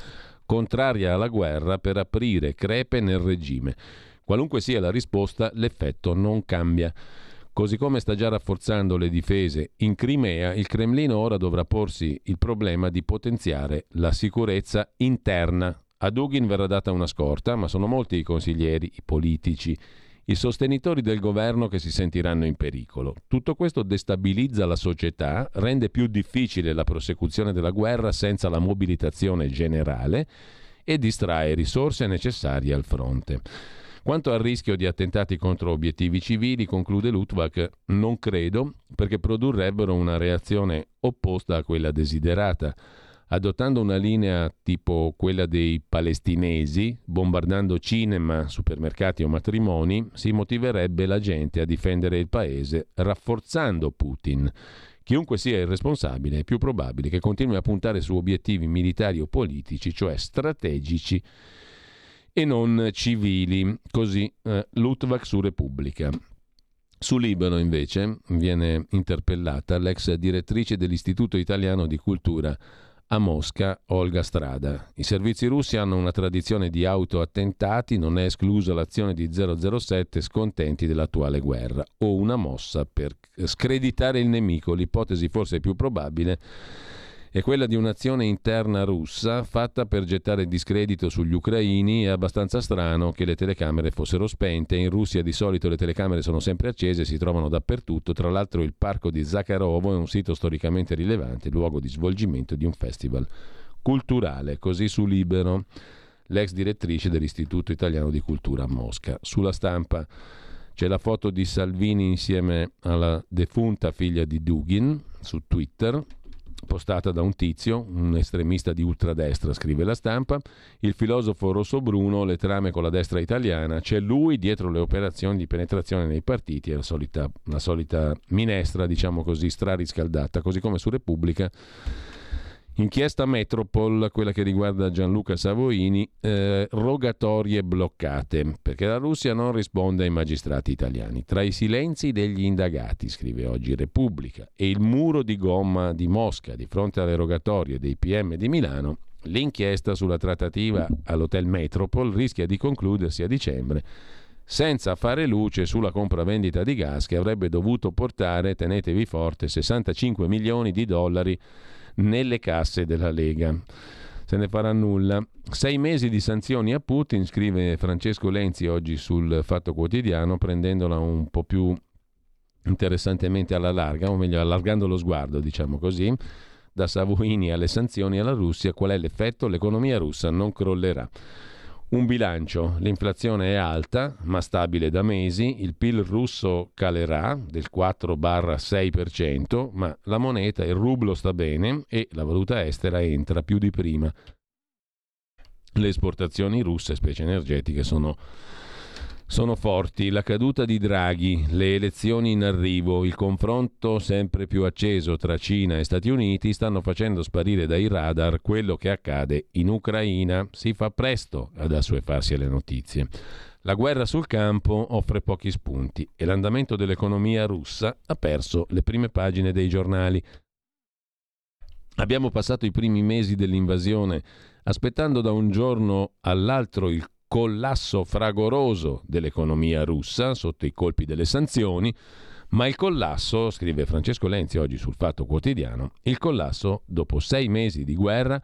contraria alla guerra per aprire crepe nel regime. Qualunque sia la risposta, l'effetto non cambia. Così come sta già rafforzando le difese in Crimea, il Cremlino ora dovrà porsi il problema di potenziare la sicurezza interna. A Dugin verrà data una scorta, ma sono molti i consiglieri, i politici, i sostenitori del governo che si sentiranno in pericolo. Tutto questo destabilizza la società, rende più difficile la prosecuzione della guerra senza la mobilitazione generale e distrae risorse necessarie al fronte. Quanto al rischio di attentati contro obiettivi civili, conclude Lutvak, non credo perché produrrebbero una reazione opposta a quella desiderata. Adottando una linea tipo quella dei palestinesi, bombardando cinema, supermercati o matrimoni, si motiverebbe la gente a difendere il paese rafforzando Putin. Chiunque sia il responsabile, è più probabile che continui a puntare su obiettivi militari o politici, cioè strategici e non civili. Così eh, Lutvak su Repubblica. Su Libero invece viene interpellata l'ex direttrice dell'Istituto Italiano di Cultura a Mosca, Olga Strada. I servizi russi hanno una tradizione di autoattentati, non è esclusa l'azione di 007 scontenti dell'attuale guerra o una mossa per screditare il nemico, l'ipotesi forse più probabile è quella di un'azione interna russa fatta per gettare discredito sugli ucraini. È abbastanza strano che le telecamere fossero spente. In Russia di solito le telecamere sono sempre accese, si trovano dappertutto. Tra l'altro il parco di Zakharovo è un sito storicamente rilevante, luogo di svolgimento di un festival culturale. Così su Libero, l'ex direttrice dell'Istituto Italiano di Cultura a Mosca. Sulla stampa c'è la foto di Salvini insieme alla defunta figlia di Dugin su Twitter postata da un tizio, un estremista di ultradestra, scrive la stampa, il filosofo Rosso Bruno, le trame con la destra italiana, c'è lui dietro le operazioni di penetrazione nei partiti, è la solita, la solita minestra, diciamo così, strariscaldata, così come su Repubblica Inchiesta Metropol, quella che riguarda Gianluca Savoini, eh, rogatorie bloccate, perché la Russia non risponde ai magistrati italiani. Tra i silenzi degli indagati, scrive oggi Repubblica, e il muro di gomma di Mosca di fronte alle rogatorie dei PM di Milano, L'inchiesta sulla trattativa all'Hotel Metropol rischia di concludersi a dicembre senza fare luce sulla compravendita di gas che avrebbe dovuto portare, tenetevi forte, 65 milioni di dollari nelle casse della Lega. Se ne farà nulla. Sei mesi di sanzioni a Putin, scrive Francesco Lenzi oggi sul Fatto Quotidiano, prendendola un po' più interessantemente alla larga, o meglio allargando lo sguardo, diciamo così, da Savoini alle sanzioni alla Russia, qual è l'effetto? L'economia russa non crollerà. Un bilancio, l'inflazione è alta ma stabile da mesi, il PIL russo calerà del 4-6%, ma la moneta, il rublo sta bene e la valuta estera entra più di prima. Le esportazioni russe, specie energetiche, sono sono forti. La caduta di Draghi, le elezioni in arrivo, il confronto sempre più acceso tra Cina e Stati Uniti stanno facendo sparire dai radar quello che accade in Ucraina. Si fa presto ad assuefarsi alle notizie. La guerra sul campo offre pochi spunti e l'andamento dell'economia russa ha perso le prime pagine dei giornali. Abbiamo passato i primi mesi dell'invasione aspettando da un giorno all'altro il collasso fragoroso dell'economia russa sotto i colpi delle sanzioni, ma il collasso, scrive Francesco Lenzi oggi sul Fatto Quotidiano, il collasso dopo sei mesi di guerra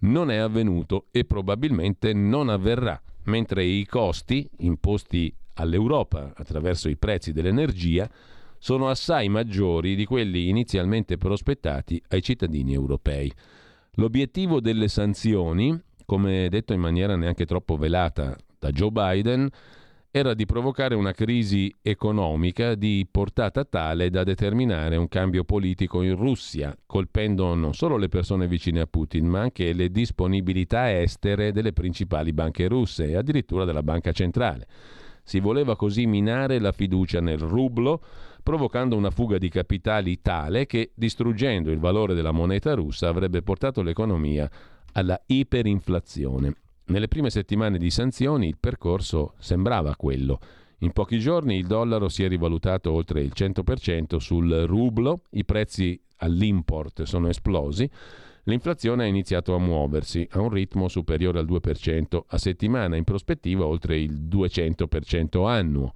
non è avvenuto e probabilmente non avverrà, mentre i costi imposti all'Europa attraverso i prezzi dell'energia sono assai maggiori di quelli inizialmente prospettati ai cittadini europei. L'obiettivo delle sanzioni come detto in maniera neanche troppo velata da Joe Biden, era di provocare una crisi economica di portata tale da determinare un cambio politico in Russia, colpendo non solo le persone vicine a Putin, ma anche le disponibilità estere delle principali banche russe e addirittura della banca centrale. Si voleva così minare la fiducia nel rublo, provocando una fuga di capitali tale che, distruggendo il valore della moneta russa, avrebbe portato l'economia alla iperinflazione. Nelle prime settimane di sanzioni il percorso sembrava quello. In pochi giorni il dollaro si è rivalutato oltre il 100% sul rublo, i prezzi all'import sono esplosi, l'inflazione ha iniziato a muoversi a un ritmo superiore al 2% a settimana, in prospettiva oltre il 200% annuo.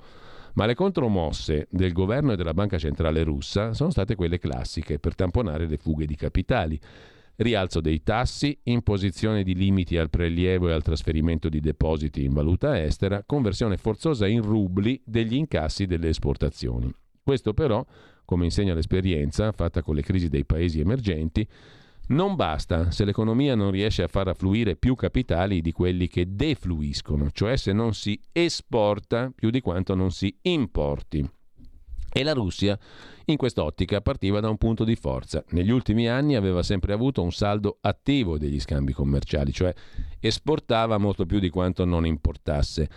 Ma le contromosse del governo e della Banca Centrale russa sono state quelle classiche per tamponare le fughe di capitali rialzo dei tassi, imposizione di limiti al prelievo e al trasferimento di depositi in valuta estera, conversione forzosa in rubli degli incassi delle esportazioni. Questo però, come insegna l'esperienza fatta con le crisi dei paesi emergenti, non basta se l'economia non riesce a far affluire più capitali di quelli che defluiscono, cioè se non si esporta più di quanto non si importi. E la Russia in quest'ottica partiva da un punto di forza. Negli ultimi anni aveva sempre avuto un saldo attivo degli scambi commerciali, cioè esportava molto più di quanto non importasse.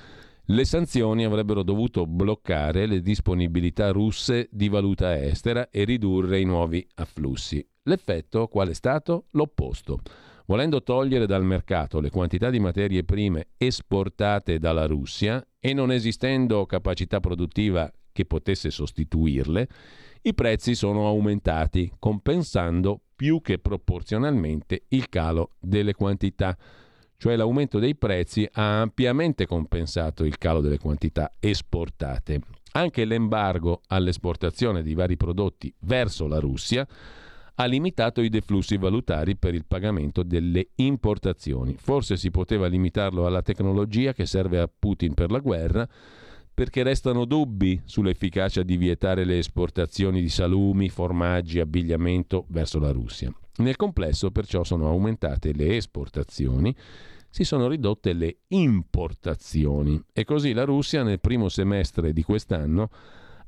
Le sanzioni avrebbero dovuto bloccare le disponibilità russe di valuta estera e ridurre i nuovi afflussi. L'effetto qual è stato? L'opposto. Volendo togliere dal mercato le quantità di materie prime esportate dalla Russia e non esistendo capacità produttiva che potesse sostituirle, i prezzi sono aumentati, compensando più che proporzionalmente il calo delle quantità. Cioè l'aumento dei prezzi ha ampiamente compensato il calo delle quantità esportate. Anche l'embargo all'esportazione di vari prodotti verso la Russia ha limitato i deflussi valutari per il pagamento delle importazioni. Forse si poteva limitarlo alla tecnologia che serve a Putin per la guerra, perché restano dubbi sull'efficacia di vietare le esportazioni di salumi, formaggi, abbigliamento verso la Russia. Nel complesso perciò sono aumentate le esportazioni, si sono ridotte le importazioni e così la Russia nel primo semestre di quest'anno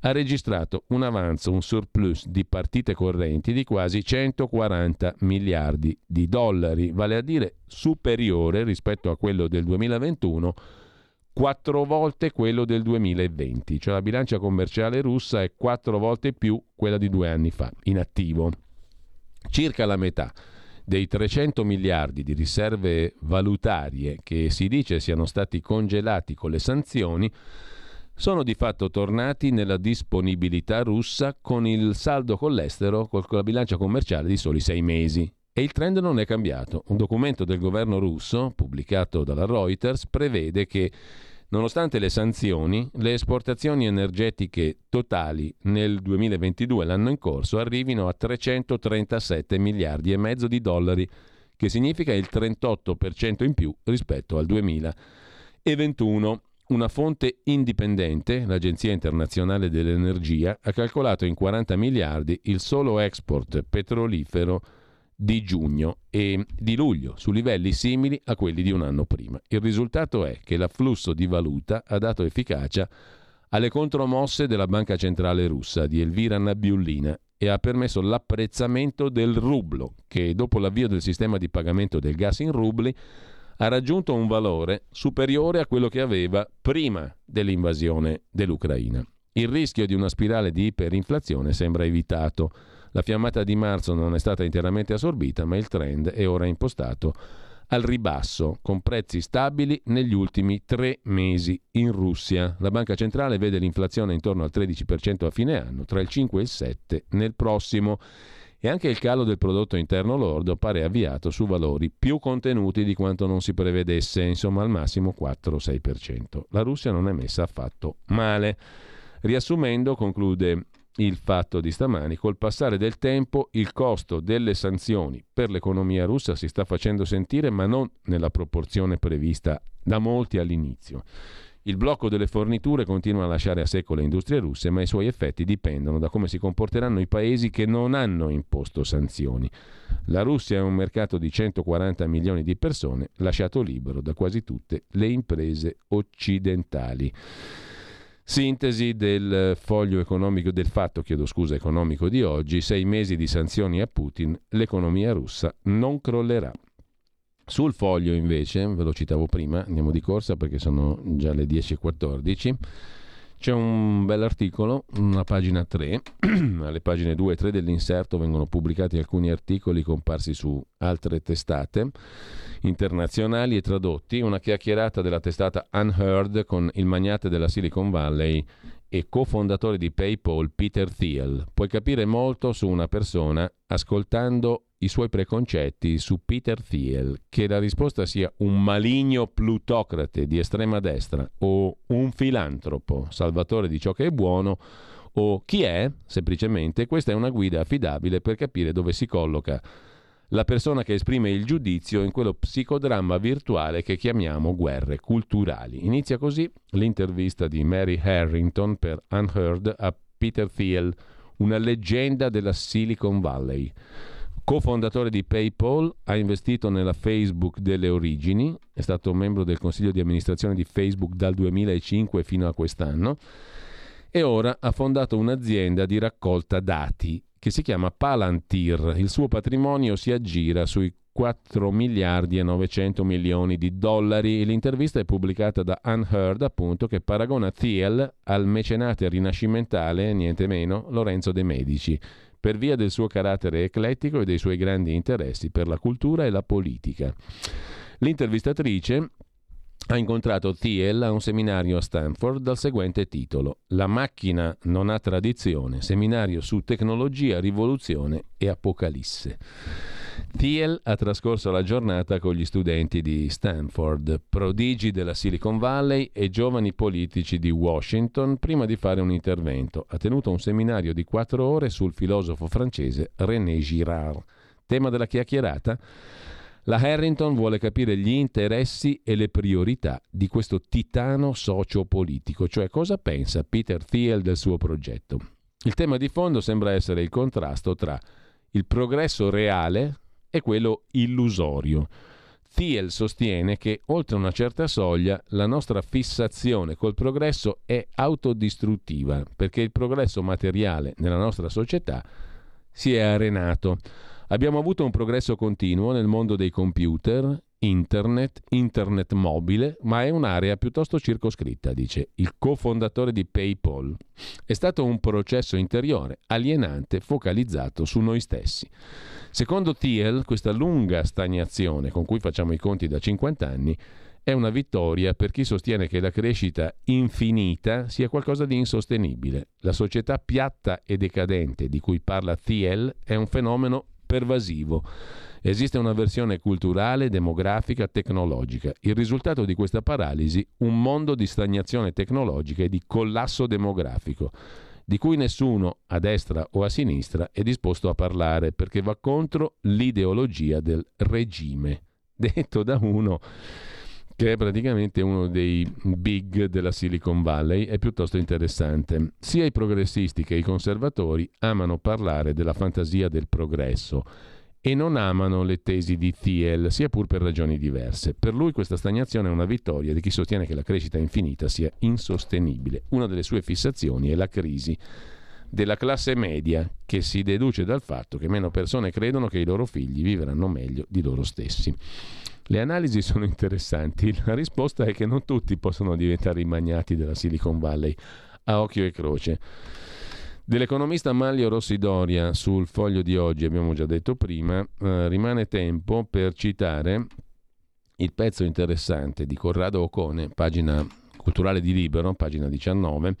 ha registrato un avanzo, un surplus di partite correnti di quasi 140 miliardi di dollari, vale a dire superiore rispetto a quello del 2021 quattro volte quello del 2020, cioè la bilancia commerciale russa è quattro volte più quella di due anni fa, in attivo. Circa la metà dei 300 miliardi di riserve valutarie che si dice siano stati congelati con le sanzioni sono di fatto tornati nella disponibilità russa con il saldo con l'estero, con la bilancia commerciale di soli sei mesi. E il trend non è cambiato. Un documento del governo russo, pubblicato dalla Reuters, prevede che Nonostante le sanzioni, le esportazioni energetiche totali nel 2022, l'anno in corso, arrivino a 337 miliardi e mezzo di dollari, che significa il 38% in più rispetto al 2021. Una fonte indipendente, l'Agenzia internazionale dell'energia, ha calcolato in 40 miliardi il solo export petrolifero di giugno e di luglio, su livelli simili a quelli di un anno prima. Il risultato è che l'afflusso di valuta ha dato efficacia alle contromosse della Banca Centrale russa di Elvira Nabiullina e ha permesso l'apprezzamento del rublo, che dopo l'avvio del sistema di pagamento del gas in rubli ha raggiunto un valore superiore a quello che aveva prima dell'invasione dell'Ucraina. Il rischio di una spirale di iperinflazione sembra evitato. La fiammata di marzo non è stata interamente assorbita, ma il trend è ora impostato al ribasso, con prezzi stabili negli ultimi tre mesi in Russia. La banca centrale vede l'inflazione intorno al 13% a fine anno, tra il 5 e il 7 nel prossimo. E anche il calo del prodotto interno lordo pare avviato su valori più contenuti di quanto non si prevedesse, insomma al massimo 4-6%. La Russia non è messa affatto male. Riassumendo, conclude il fatto di stamani. Col passare del tempo il costo delle sanzioni per l'economia russa si sta facendo sentire, ma non nella proporzione prevista da molti all'inizio. Il blocco delle forniture continua a lasciare a secco le industrie russe, ma i suoi effetti dipendono da come si comporteranno i paesi che non hanno imposto sanzioni. La Russia è un mercato di 140 milioni di persone, lasciato libero da quasi tutte le imprese occidentali. Sintesi del foglio economico, del fatto, chiedo scusa, economico di oggi, sei mesi di sanzioni a Putin, l'economia russa non crollerà. Sul foglio invece, ve lo citavo prima, andiamo di corsa perché sono già le 10.14, c'è un bell'articolo, una pagina 3, alle pagine 2 e 3 dell'inserto vengono pubblicati alcuni articoli comparsi su altre testate internazionali e tradotti, una chiacchierata della testata Unheard con il magnate della Silicon Valley e cofondatore di PayPal Peter Thiel. Puoi capire molto su una persona ascoltando i suoi preconcetti su Peter Thiel, che la risposta sia un maligno plutocrate di estrema destra o un filantropo, salvatore di ciò che è buono, o chi è, semplicemente, questa è una guida affidabile per capire dove si colloca la persona che esprime il giudizio in quello psicodramma virtuale che chiamiamo guerre culturali. Inizia così l'intervista di Mary Harrington per Unheard a Peter Thiel, una leggenda della Silicon Valley. Co-fondatore di PayPal, ha investito nella Facebook delle origini, è stato membro del consiglio di amministrazione di Facebook dal 2005 fino a quest'anno e ora ha fondato un'azienda di raccolta dati che si chiama Palantir. Il suo patrimonio si aggira sui 4 miliardi e 900 milioni di dollari. L'intervista è pubblicata da Unheard, appunto, che paragona Thiel al mecenate rinascimentale, niente meno, Lorenzo De Medici per via del suo carattere eclettico e dei suoi grandi interessi per la cultura e la politica. L'intervistatrice ha incontrato Thiel a un seminario a Stanford dal seguente titolo La macchina non ha tradizione, seminario su tecnologia, rivoluzione e apocalisse. Thiel ha trascorso la giornata con gli studenti di Stanford, prodigi della Silicon Valley e giovani politici di Washington, prima di fare un intervento. Ha tenuto un seminario di quattro ore sul filosofo francese René Girard. Tema della chiacchierata? La Harrington vuole capire gli interessi e le priorità di questo titano sociopolitico, cioè cosa pensa Peter Thiel del suo progetto. Il tema di fondo sembra essere il contrasto tra il progresso reale e quello illusorio. Thiel sostiene che oltre una certa soglia la nostra fissazione col progresso è autodistruttiva perché il progresso materiale nella nostra società si è arenato. Abbiamo avuto un progresso continuo nel mondo dei computer, internet, internet mobile, ma è un'area piuttosto circoscritta, dice il cofondatore di PayPal. È stato un processo interiore, alienante, focalizzato su noi stessi. Secondo Thiel, questa lunga stagnazione con cui facciamo i conti da 50 anni è una vittoria per chi sostiene che la crescita infinita sia qualcosa di insostenibile. La società piatta e decadente di cui parla Thiel è un fenomeno pervasivo Esiste una versione culturale, demografica, tecnologica. Il risultato di questa paralisi, un mondo di stagnazione tecnologica e di collasso demografico, di cui nessuno, a destra o a sinistra, è disposto a parlare perché va contro l'ideologia del regime. Detto da uno che è praticamente uno dei big della Silicon Valley, è piuttosto interessante. Sia i progressisti che i conservatori amano parlare della fantasia del progresso e non amano le tesi di Thiel, sia pur per ragioni diverse. Per lui questa stagnazione è una vittoria di chi sostiene che la crescita infinita sia insostenibile. Una delle sue fissazioni è la crisi della classe media, che si deduce dal fatto che meno persone credono che i loro figli vivranno meglio di loro stessi. Le analisi sono interessanti, la risposta è che non tutti possono diventare i magnati della Silicon Valley a occhio e croce. Dell'economista Maglio Rossidoria sul foglio di oggi, abbiamo già detto prima, eh, rimane tempo per citare il pezzo interessante di Corrado Ocone, pagina culturale di Libero, pagina 19,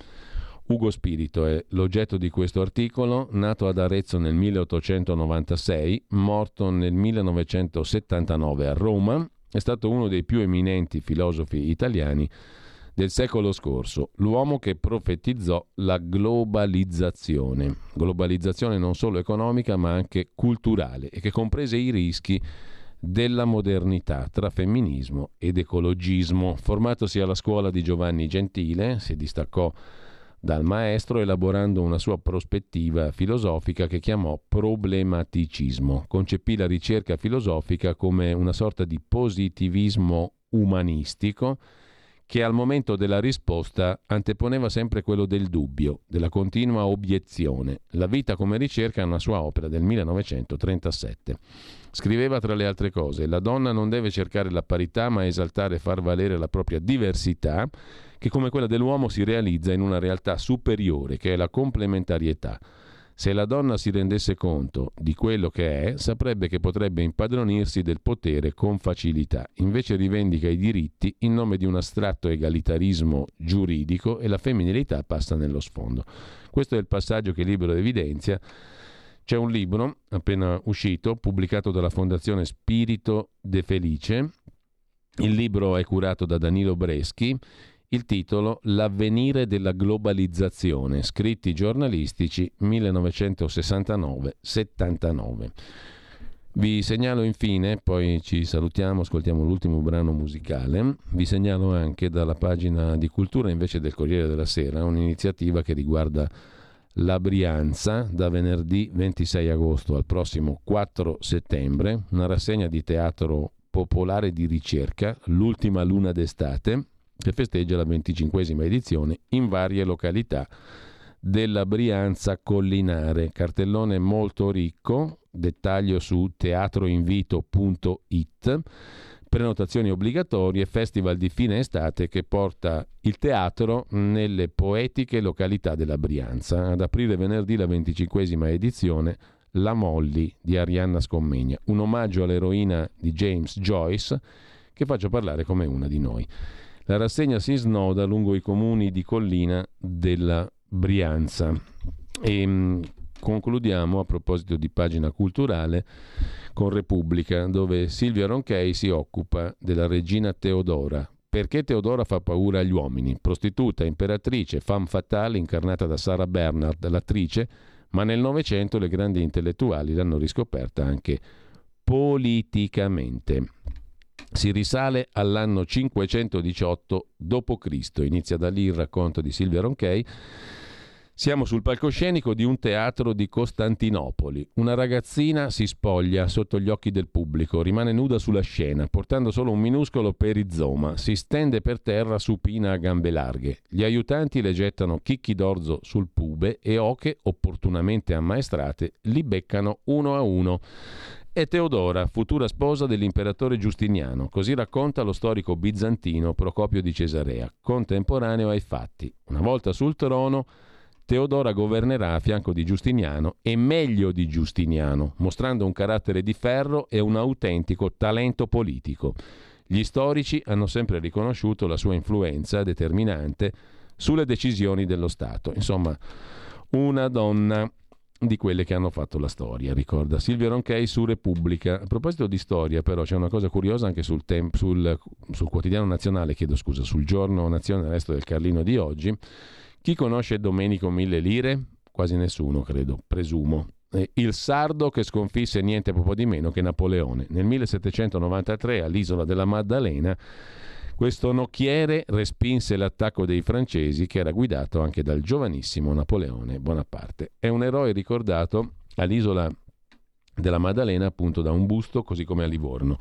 Ugo Spirito è l'oggetto di questo articolo, nato ad Arezzo nel 1896, morto nel 1979 a Roma, è stato uno dei più eminenti filosofi italiani del secolo scorso, l'uomo che profetizzò la globalizzazione, globalizzazione non solo economica ma anche culturale e che comprese i rischi della modernità tra femminismo ed ecologismo. Formatosi alla scuola di Giovanni Gentile, si distaccò dal maestro elaborando una sua prospettiva filosofica che chiamò problematicismo. Concepì la ricerca filosofica come una sorta di positivismo umanistico che al momento della risposta anteponeva sempre quello del dubbio, della continua obiezione. La vita come ricerca è una sua opera del 1937. Scriveva tra le altre cose, la donna non deve cercare la parità ma esaltare e far valere la propria diversità che come quella dell'uomo si realizza in una realtà superiore che è la complementarietà. Se la donna si rendesse conto di quello che è, saprebbe che potrebbe impadronirsi del potere con facilità. Invece rivendica i diritti in nome di un astratto egalitarismo giuridico e la femminilità passa nello sfondo. Questo è il passaggio che Libero evidenzia. C'è un libro appena uscito, pubblicato dalla Fondazione Spirito De Felice. Il libro è curato da Danilo Breschi il titolo L'avvenire della globalizzazione, scritti giornalistici 1969-79. Vi segnalo infine, poi ci salutiamo, ascoltiamo l'ultimo brano musicale, vi segnalo anche dalla pagina di cultura invece del Corriere della Sera un'iniziativa che riguarda la Brianza da venerdì 26 agosto al prossimo 4 settembre, una rassegna di teatro popolare di ricerca, l'ultima luna d'estate, che festeggia la 25esima edizione in varie località della Brianza Collinare. Cartellone molto ricco, dettaglio su teatroinvito.it, prenotazioni obbligatorie, festival di fine estate che porta il teatro nelle poetiche località della Brianza. Ad aprire venerdì la 25esima edizione La Molly di Arianna Scommegna, un omaggio all'eroina di James Joyce che faccio parlare come una di noi. La rassegna si snoda lungo i comuni di collina della Brianza. E mm, concludiamo a proposito di pagina culturale con Repubblica, dove Silvia Ronchei si occupa della regina Teodora. Perché Teodora fa paura agli uomini? Prostituta, imperatrice, femme fatale incarnata da Sara Bernard, l'attrice, ma nel Novecento le grandi intellettuali l'hanno riscoperta anche politicamente. Si risale all'anno 518 d.C. Inizia da lì il racconto di Silvia Ronchei. Siamo sul palcoscenico di un teatro di Costantinopoli. Una ragazzina si spoglia sotto gli occhi del pubblico, rimane nuda sulla scena, portando solo un minuscolo perizoma, si stende per terra supina a gambe larghe. Gli aiutanti le gettano chicchi d'orzo sul pube e oche, opportunamente ammaestrate, li beccano uno a uno è Teodora, futura sposa dell'imperatore Giustiniano, così racconta lo storico bizantino Procopio di Cesarea, contemporaneo ai fatti. Una volta sul trono, Teodora governerà a fianco di Giustiniano e meglio di Giustiniano, mostrando un carattere di ferro e un autentico talento politico. Gli storici hanno sempre riconosciuto la sua influenza determinante sulle decisioni dello Stato. Insomma, una donna di quelle che hanno fatto la storia, ricorda Silvio Ronchei su Repubblica. A proposito di storia, però, c'è una cosa curiosa anche sul, temp- sul, sul quotidiano nazionale, chiedo scusa, sul giorno nazionale resto del Carlino di oggi. Chi conosce Domenico Mille Lire? Quasi nessuno, credo, presumo. Il sardo che sconfisse niente poco di meno che Napoleone. Nel 1793 all'isola della Maddalena questo nocchiere respinse l'attacco dei francesi che era guidato anche dal giovanissimo Napoleone Bonaparte. È un eroe ricordato all'isola della Maddalena appunto da un busto così come a Livorno.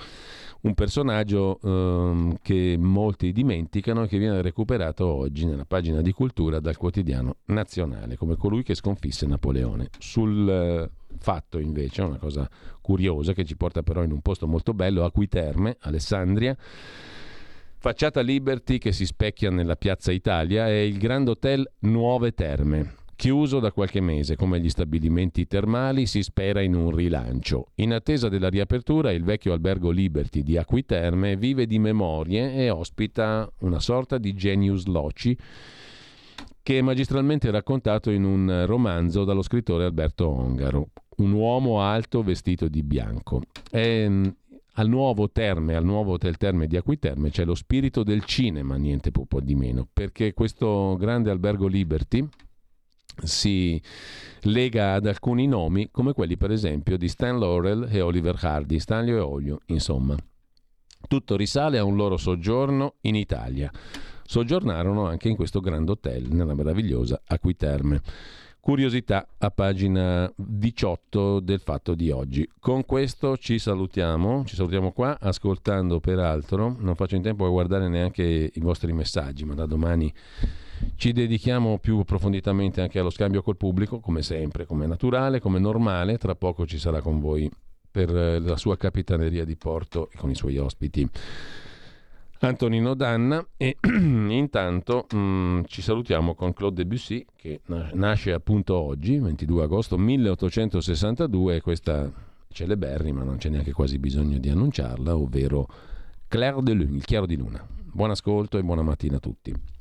Un personaggio ehm, che molti dimenticano e che viene recuperato oggi nella pagina di cultura dal quotidiano nazionale come colui che sconfisse Napoleone. Sul eh, fatto invece, una cosa curiosa che ci porta però in un posto molto bello, Acquiterme, Alessandria, Facciata Liberty che si specchia nella piazza Italia è il Grand Hotel Nuove Terme. Chiuso da qualche mese, come gli stabilimenti termali, si spera in un rilancio. In attesa della riapertura, il vecchio albergo Liberty di Acquiterme vive di memorie e ospita una sorta di genius loci che è magistralmente raccontato in un romanzo dallo scrittore Alberto Ongaro, un uomo alto vestito di bianco. È al nuovo Terme, al nuovo Hotel Terme di Acquiterme c'è lo spirito del cinema, niente po' di meno, perché questo grande albergo Liberty si lega ad alcuni nomi come quelli per esempio di Stan Laurel e Oliver Hardy, Stanlio e Olio, insomma. Tutto risale a un loro soggiorno in Italia. Soggiornarono anche in questo grande hotel nella meravigliosa Acquiterme. Curiosità a pagina 18 del fatto di oggi. Con questo ci salutiamo, ci salutiamo qua ascoltando peraltro, non faccio in tempo a guardare neanche i vostri messaggi, ma da domani ci dedichiamo più approfonditamente anche allo scambio col pubblico, come sempre, come naturale, come normale, tra poco ci sarà con voi per la sua capitaneria di porto e con i suoi ospiti. Antonino Danna e intanto mh, mm, ci salutiamo con Claude Debussy che nasce appunto oggi, 22 agosto 1862 questa celeberrima, non c'è neanche quasi bisogno di annunciarla, ovvero Claire de Lune, il chiaro di luna. Buon ascolto e buona mattina a tutti.